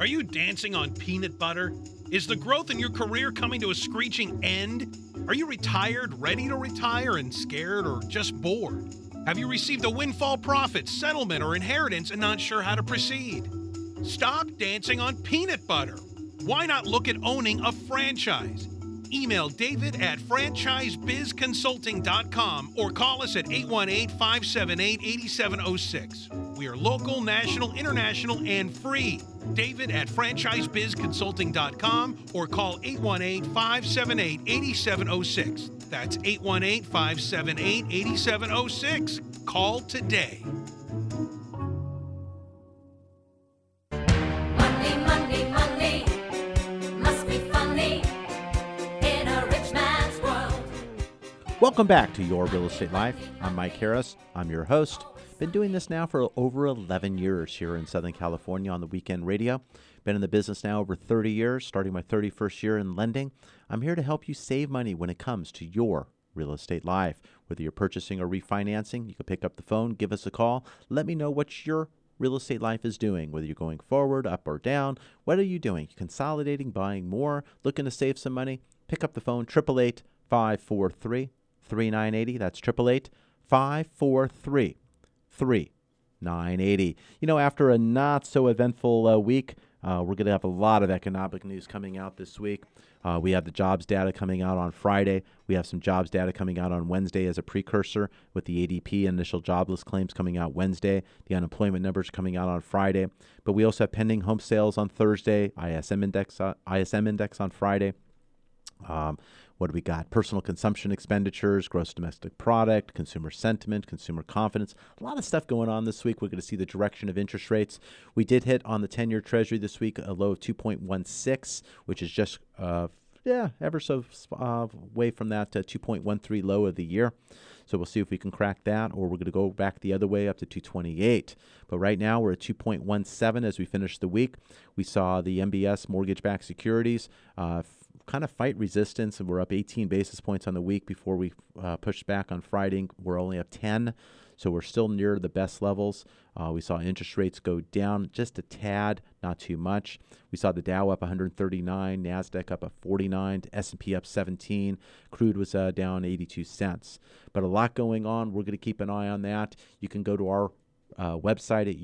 Are you dancing on peanut butter? Is the growth in your career coming to a screeching end? Are you retired, ready to retire, and scared or just bored? Have you received a windfall profit, settlement, or inheritance and not sure how to proceed? Stop dancing on peanut butter. Why not look at owning a franchise? Email David at franchisebizconsulting.com or call us at 818 578 8706. We are local, national, international, and free. David at franchisebizconsulting.com or call 818 578 8706. That's 818 578 8706. Call today. Welcome back to Your Real Estate Life. I'm Mike Harris. I'm your host. Been doing this now for over 11 years here in Southern California on the weekend radio. Been in the business now over 30 years, starting my 31st year in lending. I'm here to help you save money when it comes to your real estate life. Whether you're purchasing or refinancing, you can pick up the phone, give us a call. Let me know what your real estate life is doing, whether you're going forward, up, or down. What are you doing? Consolidating, buying more, looking to save some money? Pick up the phone, 888 543 3980. That's 888 543 3980. You know, after a not so eventful uh, week, uh, we're going to have a lot of economic news coming out this week. Uh, we have the jobs data coming out on Friday. We have some jobs data coming out on Wednesday as a precursor with the ADP initial jobless claims coming out Wednesday. The unemployment numbers coming out on Friday. But we also have pending home sales on Thursday, ISM index, uh, ISM index on Friday. Um, what do we got? Personal consumption expenditures, gross domestic product, consumer sentiment, consumer confidence. A lot of stuff going on this week. We're going to see the direction of interest rates. We did hit on the 10 year Treasury this week a low of 2.16, which is just, uh, yeah, ever so uh, away from that uh, 2.13 low of the year. So we'll see if we can crack that, or we're going to go back the other way up to 228. But right now we're at 2.17 as we finish the week. We saw the MBS mortgage-backed securities uh, kind of fight resistance, and we're up 18 basis points on the week before we uh, pushed back on Friday. We're only up 10, so we're still near the best levels. Uh, we saw interest rates go down just a tad, not too much. We saw the Dow up 139, Nasdaq up a 49, S&P up 17. Crude was uh, down 82 cents. But a lot going on. We're going to keep an eye on that. You can go to our uh, website at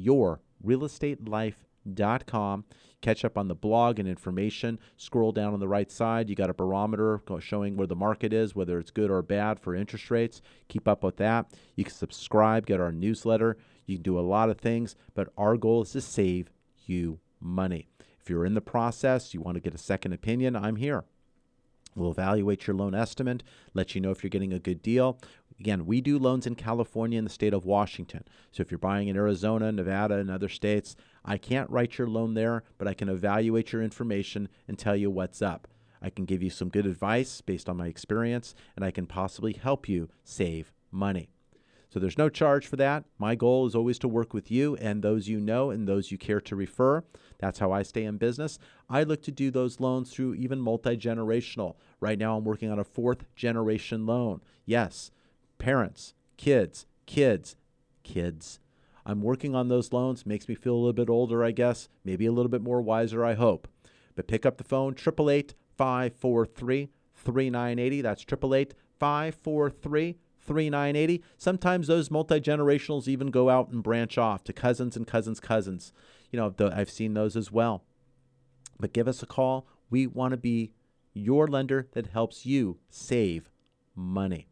yourrealestatelife.com catch up on the blog and information. Scroll down on the right side, you got a barometer showing where the market is, whether it's good or bad for interest rates. Keep up with that. You can subscribe, get our newsletter. You can do a lot of things, but our goal is to save you money. If you're in the process, you want to get a second opinion, I'm here. We'll evaluate your loan estimate, let you know if you're getting a good deal. Again, we do loans in California and the state of Washington. So if you're buying in Arizona, Nevada, and other states, I can't write your loan there, but I can evaluate your information and tell you what's up. I can give you some good advice based on my experience, and I can possibly help you save money. So there's no charge for that. My goal is always to work with you and those you know and those you care to refer. That's how I stay in business. I look to do those loans through even multi generational. Right now, I'm working on a fourth generation loan. Yes, parents, kids, kids, kids. I'm working on those loans. Makes me feel a little bit older, I guess. Maybe a little bit more wiser, I hope. But pick up the phone, 888 543 3980. That's 888 543 3980. Sometimes those multi generationals even go out and branch off to cousins and cousins' cousins. You know, I've seen those as well. But give us a call. We want to be your lender that helps you save money.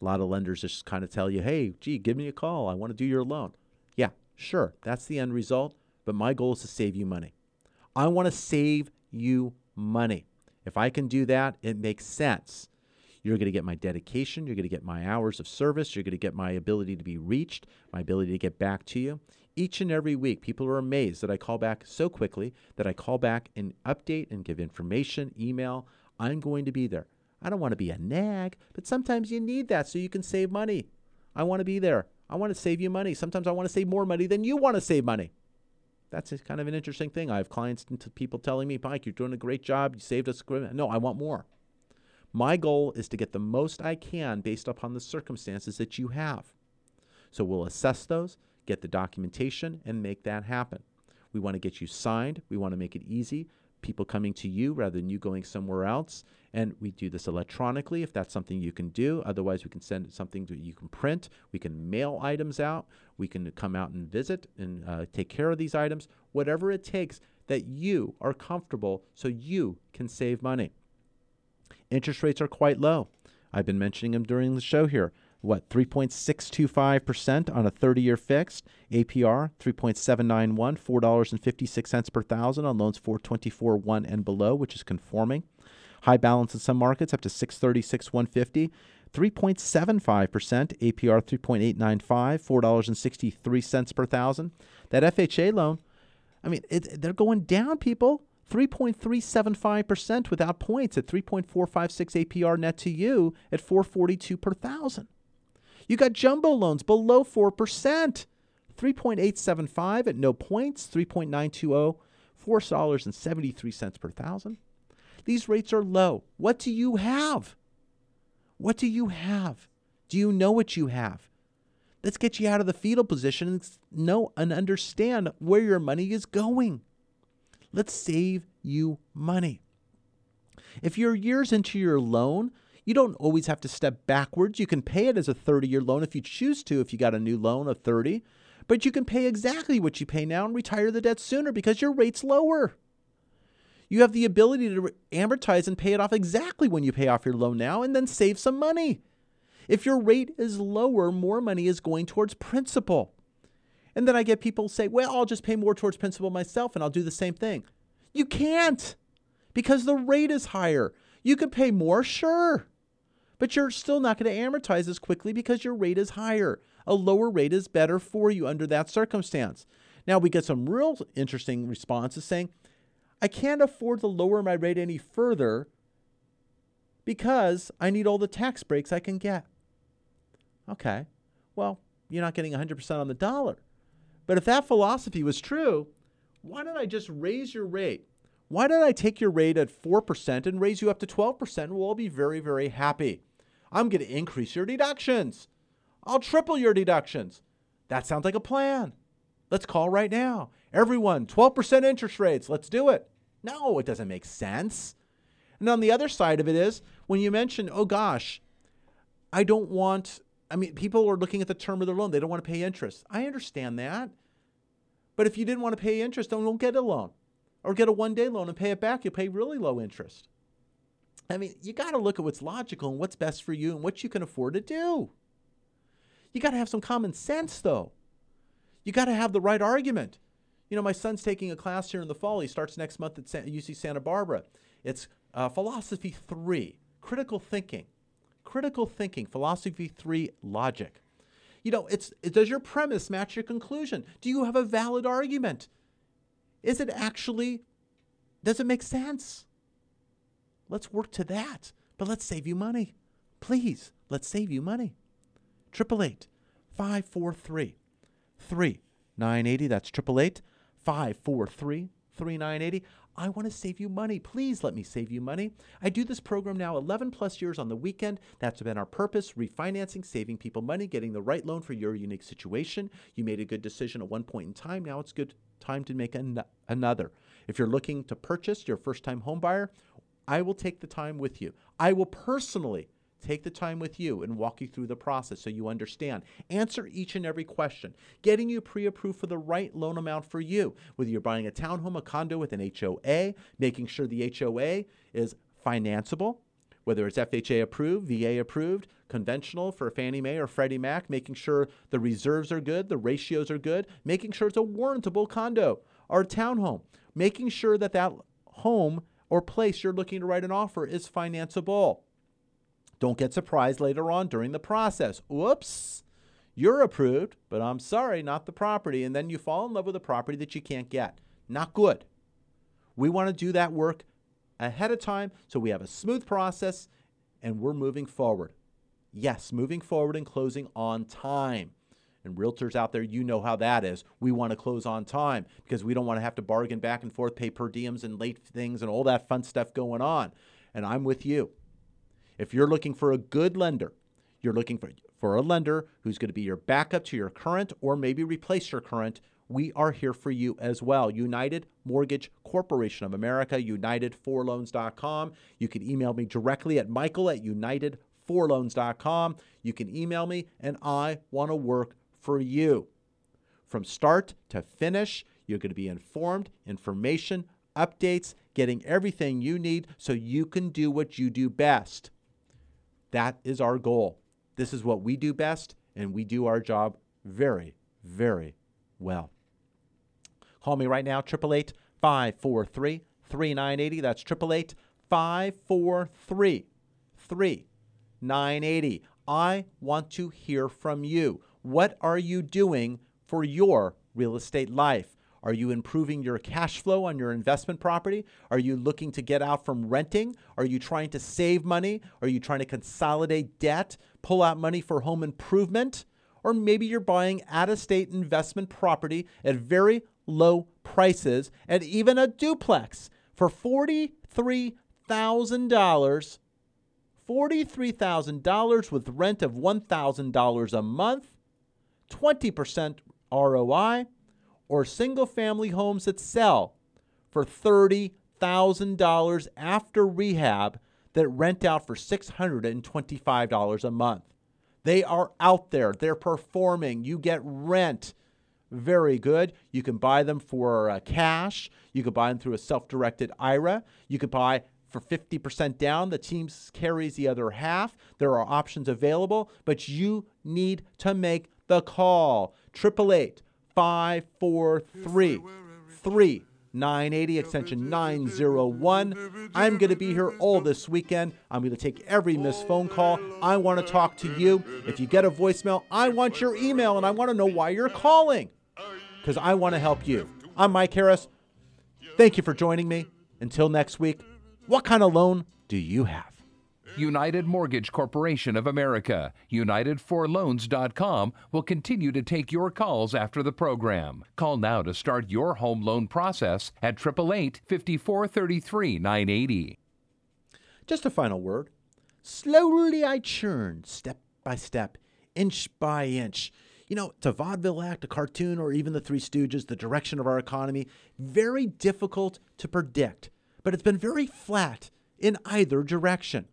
A lot of lenders just kind of tell you, hey, gee, give me a call. I want to do your loan. Yeah, sure, that's the end result. But my goal is to save you money. I want to save you money. If I can do that, it makes sense. You're going to get my dedication. You're going to get my hours of service. You're going to get my ability to be reached, my ability to get back to you. Each and every week, people are amazed that I call back so quickly, that I call back and update and give information, email. I'm going to be there. I don't want to be a nag, but sometimes you need that so you can save money. I want to be there. I want to save you money. Sometimes I want to save more money than you want to save money. That's kind of an interesting thing. I have clients and people telling me, Mike, you're doing a great job. You saved us. No, I want more. My goal is to get the most I can based upon the circumstances that you have. So we'll assess those, get the documentation, and make that happen. We want to get you signed. We want to make it easy. People coming to you rather than you going somewhere else. And we do this electronically if that's something you can do. Otherwise, we can send something that you can print. We can mail items out. We can come out and visit and uh, take care of these items. Whatever it takes that you are comfortable so you can save money. Interest rates are quite low. I've been mentioning them during the show here. What, 3.625% on a 30 year fixed? APR 3.791, $4.56 per thousand on loans 424 1 and below, which is conforming. High balance in some markets up to 636 150 3.75% APR 3.895 $4.63 per thousand. That FHA loan, I mean, it, they're going down, people. 3.375% without points at 3.456 APR net to you at 442 per thousand. You got jumbo loans below 4%, 3.875 at no points, 3.920, $4.73 per thousand. These rates are low. What do you have? What do you have? Do you know what you have? Let's get you out of the fetal position and know and understand where your money is going. Let's save you money. If you're years into your loan, you don't always have to step backwards. You can pay it as a 30 year loan if you choose to, if you got a new loan of 30, but you can pay exactly what you pay now and retire the debt sooner because your rate's lower. You have the ability to amortize and pay it off exactly when you pay off your loan now and then save some money. If your rate is lower, more money is going towards principal. And then I get people say, well, I'll just pay more towards principal myself and I'll do the same thing. You can't because the rate is higher. You could pay more, sure, but you're still not going to amortize as quickly because your rate is higher. A lower rate is better for you under that circumstance. Now, we get some real interesting responses saying, I can't afford to lower my rate any further because I need all the tax breaks I can get. Okay, well, you're not getting 100% on the dollar. But if that philosophy was true, why don't I just raise your rate? Why don't I take your rate at 4% and raise you up to 12%? We'll all be very, very happy. I'm going to increase your deductions. I'll triple your deductions. That sounds like a plan. Let's call right now. Everyone, 12% interest rates. Let's do it. No, it doesn't make sense. And on the other side of it is when you mention, oh gosh, I don't want, I mean, people are looking at the term of their loan. They don't want to pay interest. I understand that. But if you didn't want to pay interest, then don't get a loan or get a one day loan and pay it back. You'll pay really low interest. I mean, you got to look at what's logical and what's best for you and what you can afford to do. You got to have some common sense, though. You got to have the right argument. You know, my son's taking a class here in the fall. He starts next month at UC Santa Barbara. It's uh, Philosophy 3, Critical Thinking. Critical Thinking, Philosophy 3, Logic. You know, it's it, does your premise match your conclusion? Do you have a valid argument? Is it actually, does it make sense? Let's work to that. But let's save you money. Please, let's save you money. 888 543 3980. That's 888 543 3980. I want to save you money. Please let me save you money. I do this program now 11 plus years on the weekend. That's been our purpose refinancing, saving people money, getting the right loan for your unique situation. You made a good decision at one point in time. Now it's good time to make an- another. If you're looking to purchase your first time home buyer, I will take the time with you. I will personally take the time with you and walk you through the process so you understand. Answer each and every question, getting you pre approved for the right loan amount for you. Whether you're buying a townhome, a condo with an HOA, making sure the HOA is financeable, whether it's FHA approved, VA approved, conventional for Fannie Mae or Freddie Mac, making sure the reserves are good, the ratios are good, making sure it's a warrantable condo or townhome, making sure that that home or place you're looking to write an offer is financeable. Don't get surprised later on during the process. Whoops, you're approved, but I'm sorry, not the property. And then you fall in love with a property that you can't get. Not good. We want to do that work ahead of time so we have a smooth process and we're moving forward. Yes, moving forward and closing on time. And realtors out there, you know how that is. We want to close on time because we don't want to have to bargain back and forth, pay per diems and late things and all that fun stuff going on. And I'm with you. If you're looking for a good lender, you're looking for, for a lender who's going to be your backup to your current or maybe replace your current, we are here for you as well. United Mortgage Corporation of America, unitedforloans.com. You can email me directly at michael at unitedforloans.com. You can email me, and I want to work for you. From start to finish, you're going to be informed, information, updates, getting everything you need so you can do what you do best. That is our goal. This is what we do best, and we do our job very, very well. Call me right now, 888 543 3980. That's 888 543 3980. I want to hear from you. What are you doing for your real estate life? Are you improving your cash flow on your investment property? Are you looking to get out from renting? Are you trying to save money? Are you trying to consolidate debt, pull out money for home improvement? Or maybe you're buying out of state investment property at very low prices and even a duplex for $43,000. $43,000 with rent of $1,000 a month, 20% ROI, or single family homes that sell for $30,000 after rehab that rent out for $625 a month. They are out there, they're performing. You get rent. Very good. You can buy them for uh, cash. You can buy them through a self directed IRA. You could buy for 50% down. The team carries the other half. There are options available, but you need to make the call. 888 543 3980 extension 901. I'm going to be here all this weekend. I'm going to take every missed phone call. I want to talk to you. If you get a voicemail, I want your email and I want to know why you're calling because I want to help you. I'm Mike Harris. Thank you for joining me. Until next week, what kind of loan do you have? United Mortgage Corporation of America, UnitedForLoans.com will continue to take your calls after the program. Call now to start your home loan process at 888 5433 980. Just a final word. Slowly I churn, step by step, inch by inch. You know, to vaudeville act, a cartoon, or even the Three Stooges, the direction of our economy, very difficult to predict, but it's been very flat in either direction.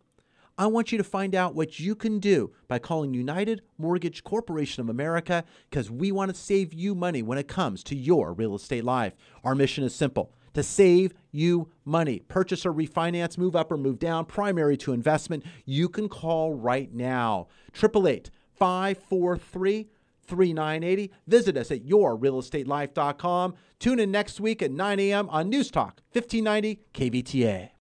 I want you to find out what you can do by calling United Mortgage Corporation of America because we want to save you money when it comes to your real estate life. Our mission is simple to save you money. Purchase or refinance, move up or move down, primary to investment. You can call right now. 888 543 3980. Visit us at yourrealestatelife.com. Tune in next week at 9 a.m. on News Talk 1590 KVTA.